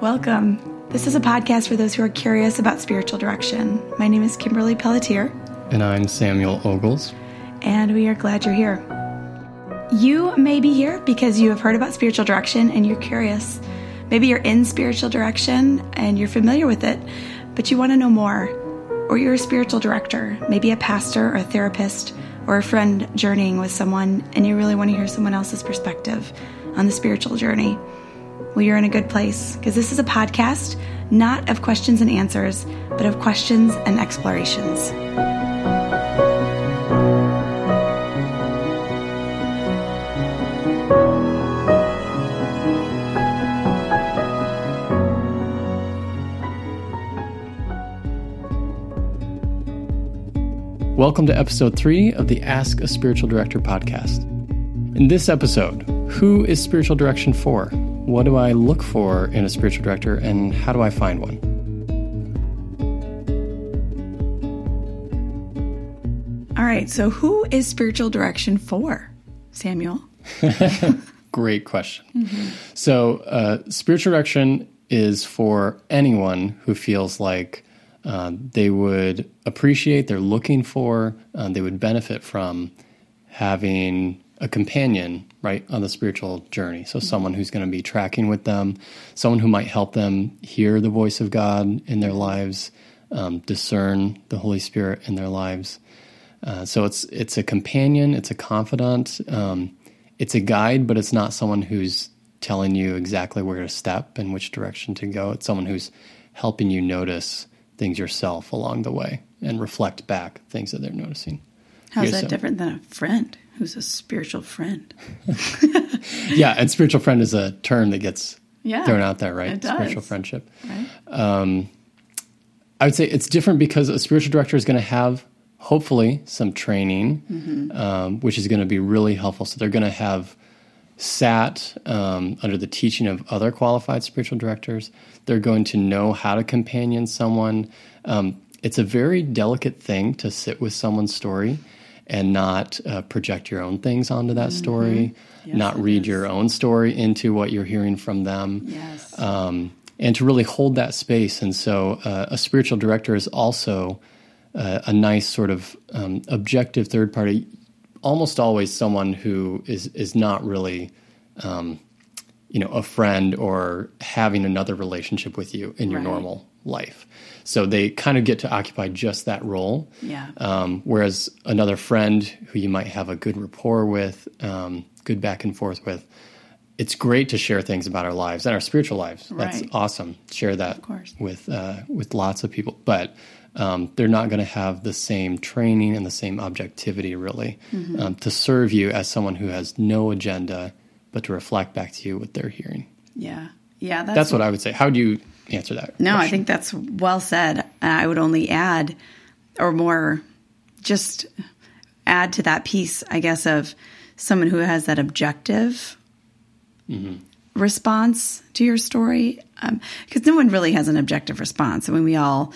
Welcome. This is a podcast for those who are curious about spiritual direction. My name is Kimberly Pelletier. And I'm Samuel Ogles. And we are glad you're here. You may be here because you have heard about spiritual direction and you're curious. Maybe you're in spiritual direction and you're familiar with it, but you want to know more. Or you're a spiritual director, maybe a pastor or a therapist or a friend journeying with someone, and you really want to hear someone else's perspective on the spiritual journey. Well, you're in a good place because this is a podcast not of questions and answers, but of questions and explorations. Welcome to episode three of the Ask a Spiritual Director podcast. In this episode, who is spiritual direction for? What do I look for in a spiritual director, and how do I find one? All right, so who is spiritual direction for, Samuel? Great question. Mm-hmm. So, uh, spiritual direction is for anyone who feels like uh, they would appreciate, they're looking for, uh, they would benefit from having a companion, right, on the spiritual journey. So, someone who's going to be tracking with them, someone who might help them hear the voice of God in their lives, um, discern the Holy Spirit in their lives. Uh, so, it's it's a companion, it's a confidant, um, it's a guide, but it's not someone who's telling you exactly where to step and which direction to go. It's someone who's helping you notice things yourself along the way and reflect back things that they're noticing. How's that so, different than a friend who's a spiritual friend? yeah, and spiritual friend is a term that gets yeah, thrown out there, right? Spiritual friendship. Right. Um, I would say it's different because a spiritual director is going to have hopefully some training, mm-hmm. um, which is going to be really helpful. So they're going to have sat um, under the teaching of other qualified spiritual directors. They're going to know how to companion someone. Um, it's a very delicate thing to sit with someone's story and not uh, project your own things onto that mm-hmm. story, yes, not read is. your own story into what you're hearing from them. Yes. Um, and to really hold that space. And so uh, a spiritual director is also uh, a nice sort of um, objective third party almost always someone who is is not really um, you know a friend or having another relationship with you in your right. normal life so they kind of get to occupy just that role yeah um, whereas another friend who you might have a good rapport with um, good back and forth with it's great to share things about our lives and our spiritual lives right. that's awesome share that with uh, with lots of people but um, they're not going to have the same training and the same objectivity, really, mm-hmm. um, to serve you as someone who has no agenda, but to reflect back to you what they're hearing. Yeah. Yeah. That's, that's what, what I would say. How do you answer that? No, question? I think that's well said. I would only add, or more, just add to that piece, I guess, of someone who has that objective mm-hmm. response to your story. Because um, no one really has an objective response. I mean, we all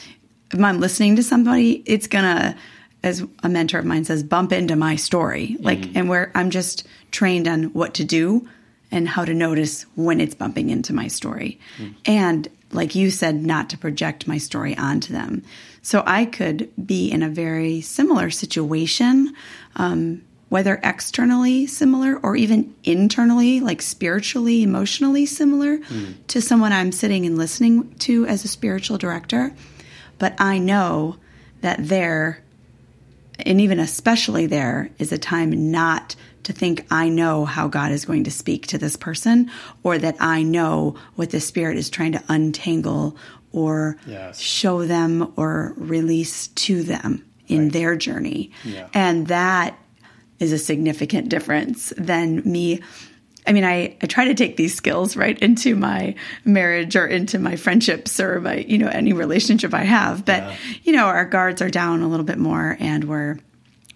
if I'm listening to somebody, it's gonna, as a mentor of mine says, bump into my story. Like, mm-hmm. and where I'm just trained on what to do and how to notice when it's bumping into my story. Mm-hmm. And like you said, not to project my story onto them. So I could be in a very similar situation, um, whether externally similar or even internally, like spiritually, emotionally similar mm. to someone I'm sitting and listening to as a spiritual director. But I know that there, and even especially there, is a time not to think I know how God is going to speak to this person or that I know what the Spirit is trying to untangle or yes. show them or release to them in right. their journey. Yeah. And that is a significant difference than me I mean, I, I try to take these skills right into my marriage or into my friendships or my, you know, any relationship I have. But, yeah. you know, our guards are down a little bit more and we're,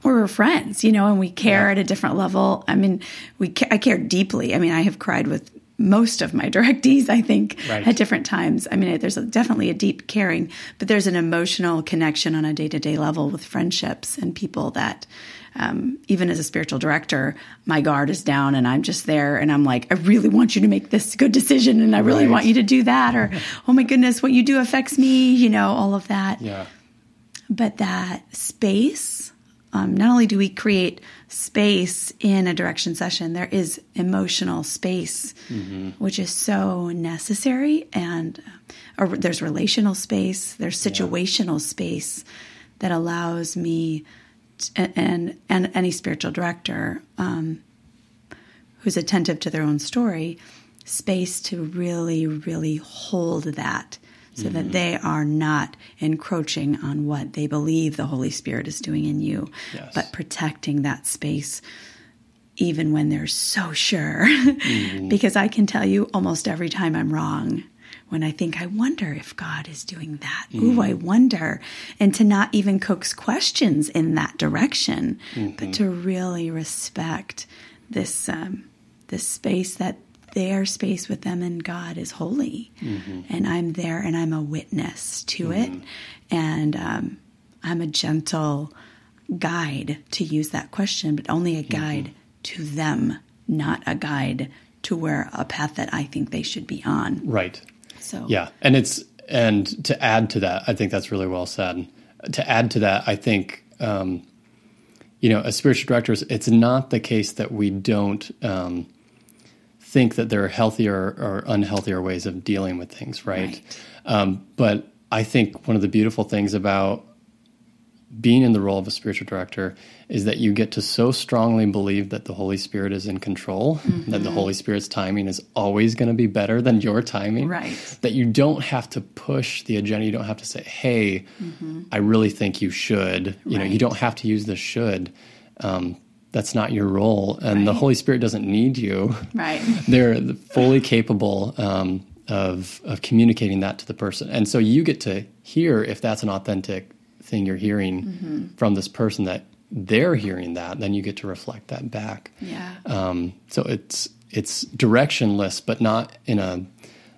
we're friends, you know, and we care yeah. at a different level. I mean, we, I care deeply. I mean, I have cried with most of my directees, I think, right. at different times. I mean, there's a, definitely a deep caring, but there's an emotional connection on a day to day level with friendships and people that um, even as a spiritual director, my guard is down and I'm just there and I'm like, I really want you to make this good decision and I really Right. want you to do that. Or, oh my goodness, what you do affects me, you know, all of that. Yeah. But that space, um, not only do we create space in a direction session, there is emotional space, which is so necessary. And uh, or there's relational space, there's situational space that allows me t- and and any spiritual director um, who's attentive to their own story space to really really hold that so that mm-hmm. they are not encroaching on what they believe the holy spirit is doing in you Yes. but protecting that space even when they're so sure. Mm-hmm. Because i can tell you almost every time i'm wrong when i think i wonder if god is doing that. Ooh i mm-hmm. wonder. And to not even coax questions in that direction but to really respect this um, this space that their space with them and God is holy, and I'm there and I'm a witness to it, and um, I'm a gentle guide to use that question, but only a guide to them, not a guide to where a path that I think they should be on. Right. So. Yeah, and it's and to add to that, I think that's really well said. To add to that, I think um, you know, as spiritual directors, it's not the case that we don't um, think that there are healthier or unhealthier ways of dealing with things, right? Right. Um, but I think one of the beautiful things about being in the role of a spiritual director is that you get to so strongly believe that the Holy Spirit is in control, that Mm-hmm. the Holy Spirit's timing is always going to be better than your timing. Right. That you don't have to push the agenda. You don't have to say, hey, I really think you should. You know, you Mm-hmm. Don't have to use the should. Um, that's not your role. And the Holy Spirit doesn't need you. right, They're fully capable um, of of communicating that to the person, and so you get to hear if that's an authentic thing you're hearing Mm-hmm. from this person that they're hearing that. Then you get to reflect that back. yeah, Um, so it's it's directionless, but not in a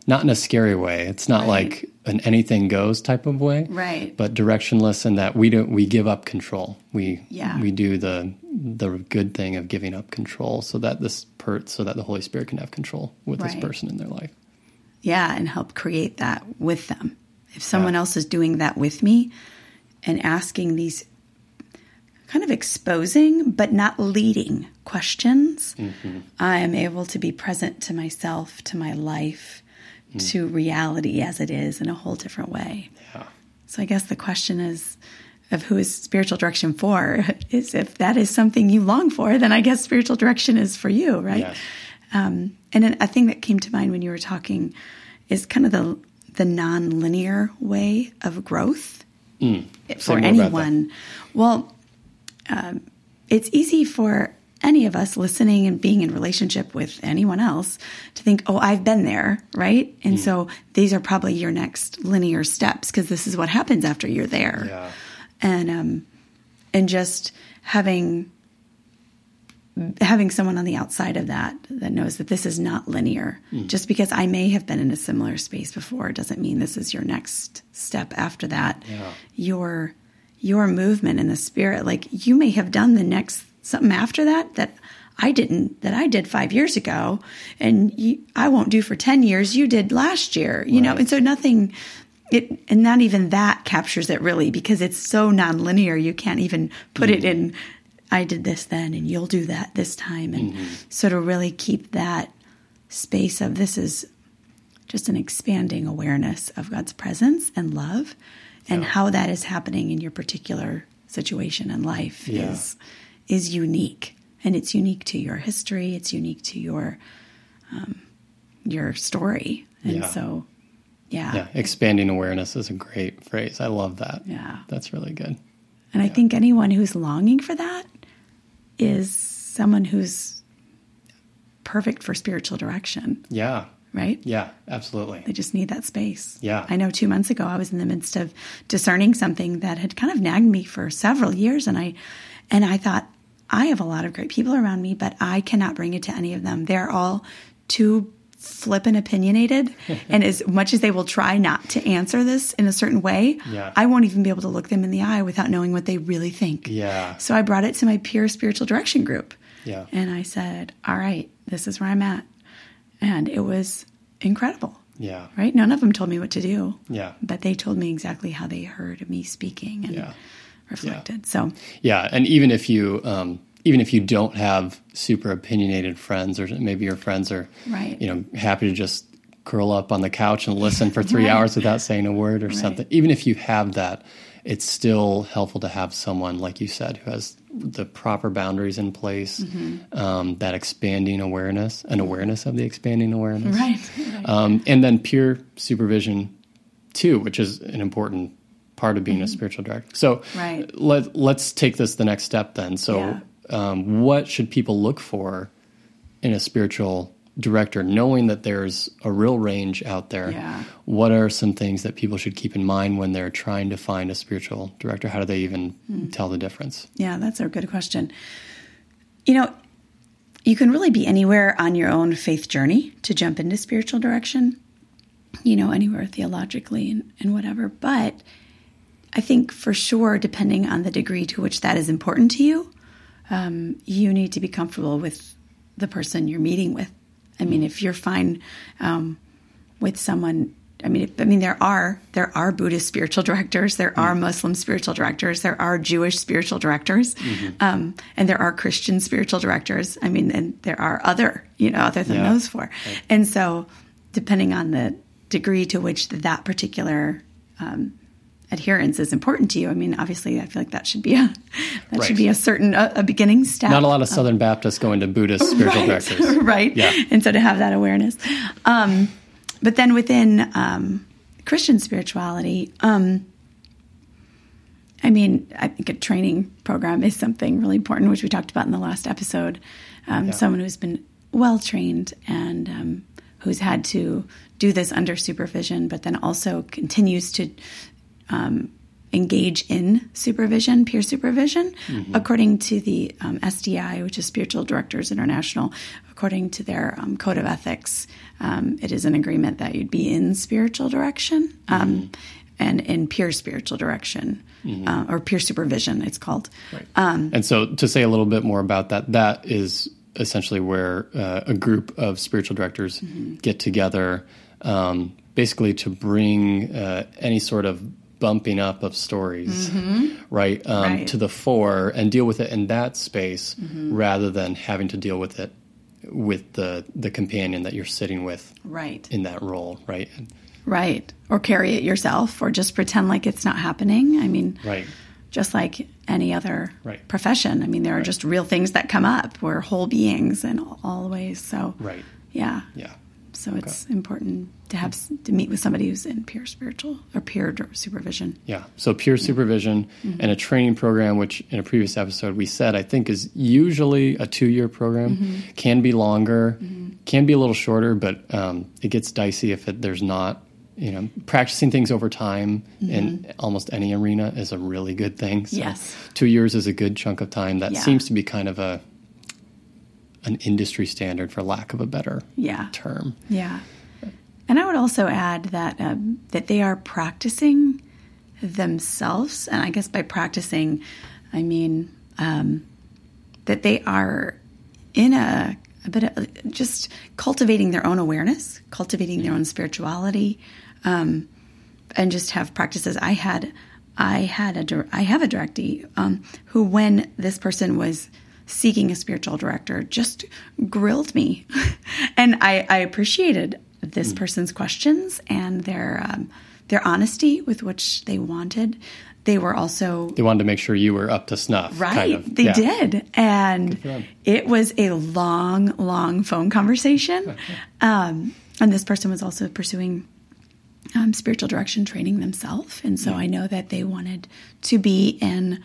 not in a scary way. It's not Right. like an anything goes type of way, Right. But directionless in that we don't we give up control. We Yeah. we do the the good thing of giving up control so that this per so that the Holy Spirit can have control with this person in their life. yeah, and help create that with them. If someone Yeah. else is doing that with me and asking these kind of exposing but not leading questions, mm-hmm. I am able to be present to myself, to my life, to reality as it is in a whole different way. Yeah. So I guess the question is of who is spiritual direction for is if that is something you long for, then I guess spiritual direction is for you, right? Yes. Um, and a thing that came to mind when you were talking is kind of the the non-linear way of growth for about that. anyone. Well, um, it's easy for any of us listening and being in relationship with anyone else to think, "Oh, I've been there," right? And Hmm. so these are probably your next linear steps because this is what happens after you're there Yeah. and um and just having having someone on the outside of that that knows that this is not linear just because i may have been in a similar space before doesn't mean this is your next step after that Yeah. your your movement in the spirit like you may have done the next something after that that i didn't that i did five years ago and you, i won't do for 10 years. You did last year you know and so nothing it and not even that captures it really because it's so nonlinear. You can't even put it mm-hmm. in i did this then and you'll do that this time and mm-hmm. so to really keep that space of this is just an expanding awareness of god's presence and love and how that is happening in your particular situation in life Yeah. is is unique and it's unique to your history it's unique to your um, your story and Yeah. so yeah Yeah. Expanding awareness is a great phrase. I love that. Yeah. That's really good. And I think anyone who's longing for that is someone who's perfect for spiritual direction, Yeah. right? Yeah. Absolutely. They just need that space. Yeah. I know two months ago I was in the midst of discerning something that had kind of nagged me for several years and I and I thought, I have a lot of great people around me, but I cannot bring it to any of them. They're all too flippin' opinionated. and as much as they will try not to answer this in a certain way, Yeah. I won't even be able to look them in the eye without knowing what they really think. Yeah. So I brought it to my peer spiritual direction group. Yeah. And I said, all right, this is where I'm at. And it was incredible, Yeah. right? None of them told me what to do. Yeah. But they told me exactly how they heard me speaking and Yeah. Reflected. So, Yeah, and even if you um, even if you don't have super opinionated friends, or maybe your friends are Right. you know happy to just curl up on the couch and listen for three Right. hours without saying a word or something. Even if you have that, it's still helpful to have someone like you said who has the proper boundaries in place, Mm-hmm. um, that expanding awareness, an awareness of the expanding awareness, right. um, and then peer supervision too, which is an important part of being a spiritual director. So Mm-hmm. Right. let let's take this the next step then. So Yeah. um, what should people look for in a spiritual director, knowing that there's a real range out there? Yeah. What are some things that people should keep in mind when they're trying to find a spiritual director? How do they even Hmm. tell the difference? Yeah, that's a good question. You know, you can really be anywhere on your own faith journey to jump into spiritual direction, you know, anywhere theologically and, and whatever. But I think for sure, depending on the degree to which that is important to you, um, you need to be comfortable with the person you're meeting with. I mean, if you're fine um, with someone, I mean, I mean, there are there are Buddhist spiritual directors, there are Muslim spiritual directors, there are Jewish spiritual directors, um, and there are Christian spiritual directors. I mean, and there are other, you know, other than Yeah. those four. And so, depending on the degree to which that particular um, adherence is important to you, I mean, obviously, I feel like that should be a that Right. should be a certain a, a beginning step. Not a lot of Southern Baptists going to Buddhist spiritual right, directors. right? Yeah. And so to have that awareness. Um, but then within um, Christian spirituality, um, I mean, I think a training program is something really important, which we talked about in the last episode. Um, Someone who's been well trained and um, who's had to do this under supervision, but then also continues to um, engage in supervision, peer supervision, according to the um, SDI, which is Spiritual Directors International, according to their um, code of ethics. Um, it is an agreement that you'd be in spiritual direction um, and in peer spiritual direction, uh, or peer supervision, it's called. Um, and so, to say a little bit more about that, that is essentially where uh, a group of spiritual directors Mm-hmm. get together, um, basically to bring uh, any sort of bumping up of stories, right, um, Mm-hmm. Right. to the fore and deal with it in that space, Mm-hmm. rather than having to deal with it with the the companion that you're sitting with Right. in that role, right? Right. Or carry it yourself, or just pretend like it's not happening. I mean, Right. just like any other Right. profession. I mean, there are just real things that come up. We're whole beings in all ways. So, Right. yeah. Yeah. So it's important to have to meet with somebody who's in peer spiritual or peer supervision. Yeah. So peer supervision Mm-hmm. and a training program, which in a previous episode we said I think is usually a two year program, Mm-hmm. can be longer, can be a little shorter, but um, it gets dicey if it, there's not. You know, practicing things over time in almost any arena is a really good thing. So Mm-hmm. Yes. two years is a good chunk of time. That Yeah. seems to be kind of a an industry standard, for lack of a better Yeah. term. Yeah. And I would also add that um, that they are practicing themselves, and I guess by practicing, I mean um, that they are in a, a bit of just cultivating their own awareness, cultivating their own spirituality, um, and just have practices. I had, I had a, I have a directee um, who, when this person was seeking a spiritual director, just grilled me, and I, I appreciated this person's questions and their um, their honesty with which they wanted. They were also They wanted to make sure you were up to snuff. Right. kind of. They Yeah. did. And it was a long, long phone conversation. um, and this person was also pursuing um, spiritual direction training themselves. And so I know that they wanted to be in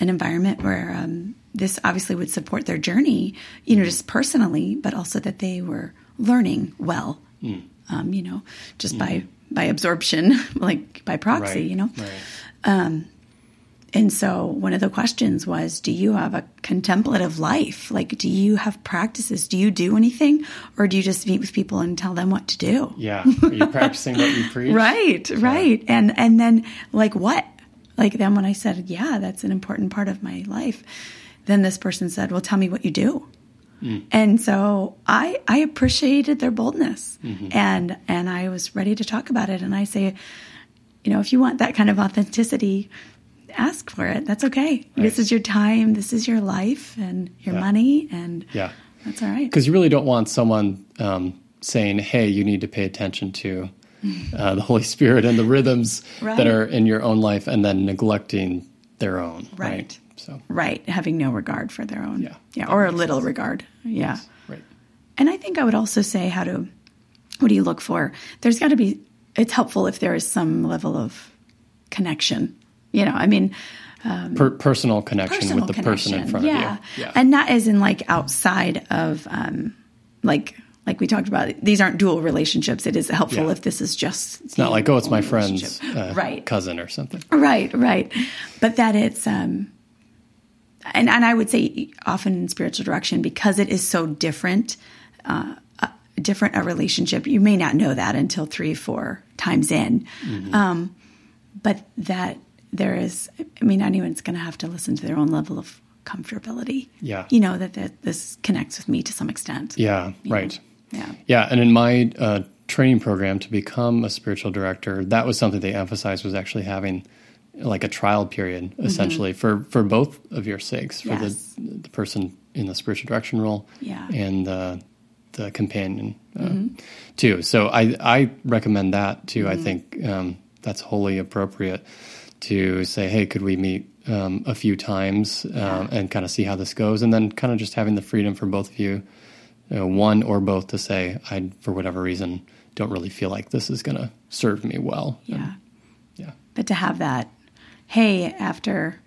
an environment where um, this obviously would support their journey, you know, just personally, but also that they were learning well, Hmm. um, you know, just by by absorption, like by proxy, Right. you know. Right. and so one of the questions was, do you have a contemplative life? Like, do you have practices? Do you do anything? Or do you just meet with people and tell them what to do? Yeah. Are you practicing what you preach? Right, right. And, and then like what? Like then when I said, yeah, that's an important part of my life, then this person said, well, tell me what you do. Mm. And so I, I appreciated their boldness mm-hmm. and, and I was ready to talk about it. And I say, you know, if you want that kind of authenticity, ask for it. That's okay. Right. This is your time. This is your life and your yeah. money, and yeah, that's all right. Because you really don't want someone um, saying, "Hey, you need to pay attention to uh, the Holy Spirit and the rhythms right. that are in your own life," and then neglecting their own. Right. right. So right, having no regard for their own. Yeah. Yeah, or a little sense. regard. Yeah. Yes. Right. And I think I would also say how to. What do you look for? There's got to be. It's helpful if there is some level of connection you know, I mean, um, per- personal connection personal with the connection. person in front yeah. of you. Yeah. And not as in like outside of, um, like, like we talked about, these aren't dual relationships. It is helpful yeah. if this is just. It's not like, oh, it's my friend's uh, right. cousin or something. Right, right. But that it's, um, and, and I would say often in spiritual direction, because it is so different, uh, uh, different a relationship, you may not know that until three, four times in. Mm-hmm. Um, but that there is, I mean, anyone's going to have to listen to their own level of comfortability. Yeah. You know, that, that this connects with me to some extent. Yeah, right. Know? Yeah. Yeah. And in my uh, training program to become a spiritual director, that was something they emphasized was actually having like a trial period mm-hmm. essentially mm-hmm. for for both of your sakes for yes. the the person in the spiritual direction role yeah. and the the companion uh, mm-hmm. too so i i recommend that too mm-hmm. i think um, that's wholly appropriate to say, hey, could we meet um, a few times uh, yeah. and kind of see how this goes, and then kind of just having the freedom for both of you, you know, one or both, to say, I for whatever reason don't really feel like this is going to serve me well. Yeah, and, yeah. But to have that, hey, after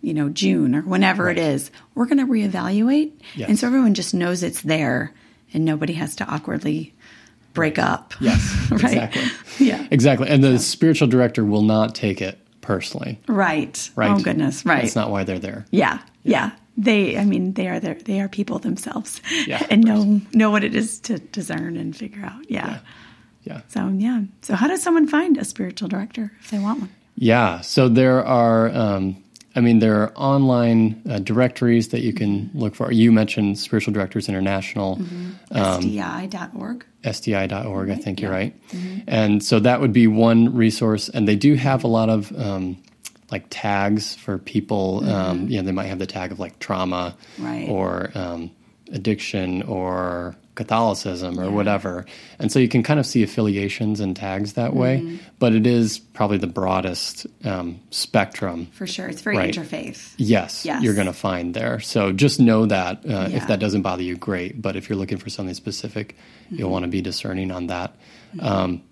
you know June or whenever right. it is, we're going to reevaluate, yes. and so everyone just knows it's there, and nobody has to awkwardly break up. Yes, right. Exactly. yeah, exactly. And the spiritual director will not take it personally. Right. Right. Oh goodness. Right. That's not why they're there. Yeah. Yeah. They. I mean, they are. They are people themselves. Yeah. and know know what it is to discern and figure out. Yeah. yeah. Yeah. So yeah. So how does someone find a spiritual director if they want one? Yeah. So there are. Um, I mean, there are online uh, directories that you can look for. You mentioned Spiritual Directors International. Mm-hmm. Um, SDI.org. SDI.org, right. I think yeah. you're right. Mm-hmm. And so that would be one resource. And they do have a lot of um, like tags for people. Mm-hmm. Um, you know, they might have the tag of like trauma right. or um, addiction or Catholicism or yeah. whatever. And so you can kind of see affiliations and tags that way, mm-hmm. but it is probably the broadest um, spectrum. For sure. It's very right? interfaith. Yes, yes. You're going to find there. So just know that. Uh, yeah. If that doesn't bother you, great. But if you're looking for something specific, mm-hmm. you'll want to be discerning on that. Mm-hmm. Um,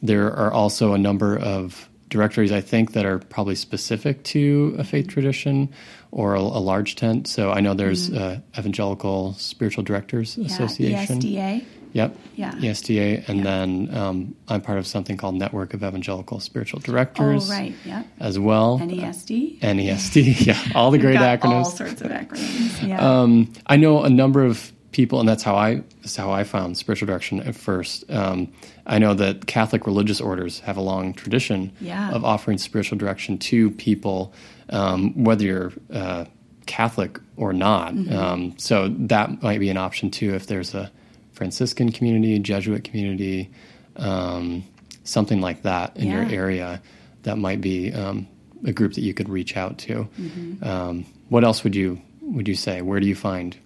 there are also a number of directories, I think, that are probably specific to a faith mm-hmm. tradition or a, a large tent. So I know there's mm-hmm. uh, Evangelical Spiritual Directors yeah, Association. ESDA. Yep. Yeah. ESDA. And yeah. then um, I'm part of something called Network of Evangelical Spiritual Directors. Oh, right. Yeah. As well. NESD. Uh, NESD. Yeah. All the great acronyms. All sorts of acronyms. Yeah. Um, I know a number of people, and that's how I that's how I found spiritual direction at first. Um, I know that Catholic religious orders have a long tradition yeah. of offering spiritual direction to people, um, whether you're uh, Catholic or not. Mm-hmm. Um, so that might be an option too if there's a Franciscan community, Jesuit community, um, something like that in yeah. your area. That might be um, a group that you could reach out to. Mm-hmm. Um, what else would you would you say? Where do you find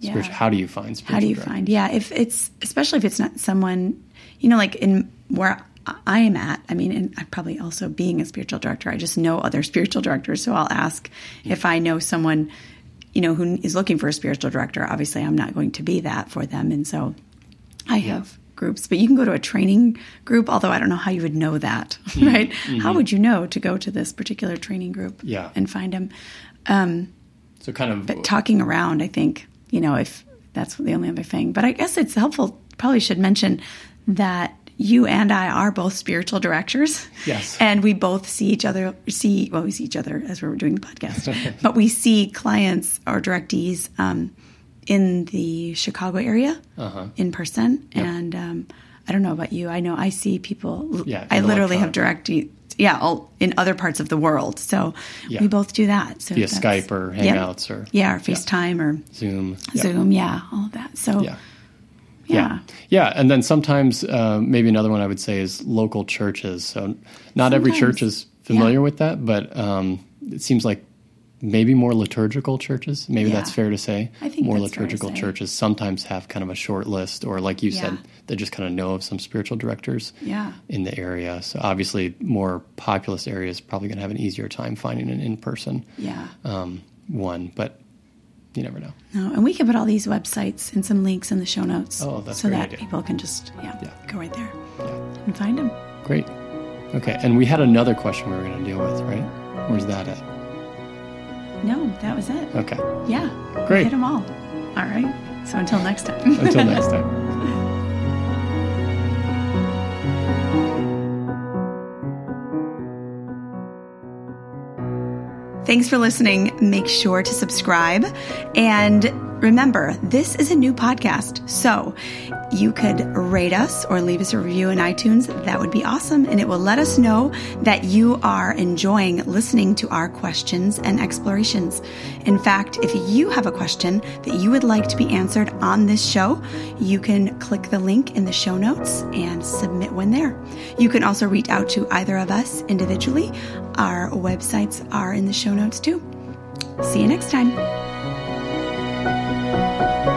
yeah. How do you find spiritual How do you directors? find? Yeah, if it's especially if it's not someone, you know, like in where I am at. I mean, and I probably also being a spiritual director, I just know other spiritual directors, so I'll ask mm-hmm. if I know someone, you know, who is looking for a spiritual director. Obviously, I'm not going to be that for them, and so I yeah. have groups. But you can go to a training group, although I don't know how you would know that, mm-hmm. right? Mm-hmm. How would you know to go to this particular training group? Yeah. and find them. Um, so kind of, but talking around, I think you know, if that's the only other thing. But I guess it's helpful, probably should mention that you and I are both spiritual directors. Yes. And we both see each other, see, well, we see each other as we're doing the podcast, but we see clients or directees um, in the Chicago area Uh-huh. in person. And um, I don't know about you. I know I see people, Yeah, I literally have electronic. Yeah, all, in other parts of the world. So Yeah. we both do that. So Via Skype or. Hangouts or Yeah, or FaceTime or Zoom. Zoom. Yeah, all of that. So, Yeah. yeah. Yeah, and then sometimes uh, maybe another one I would say is local churches. So not every church is familiar yeah. with that, but um, it seems like maybe more liturgical churches. Maybe Yeah. that's fair to say. I think more that's fair to liturgical churches sometimes have kind of a short list, or like you said, they just kind of know of some spiritual directors Yeah. in the area. So obviously, more populous areas probably going to have an easier time finding an in-person Yeah. um, one, but you never know. No, and we can put all these websites and some links in the show notes. Oh, that's so that idea. people can just yeah, Yeah. go right there Yeah. and find them. Great. Okay, and we had another question we were going to deal with, right? Where's that at? No, that was it. Okay. Yeah, Great. Hit them all. All right. So until next time. Until next time. Thanks for listening. Make sure to subscribe. And remember, this is a new podcast. So you could rate us or leave us a review in iTunes. That would be awesome. And it will let us know that you are enjoying listening to our questions and explorations. In fact, if you have a question that you would like to be answered on this show, you can click the link in the show notes and submit one there. You can also reach out to either of us individually. Our websites are in the show notes too. See you next time. Thank you.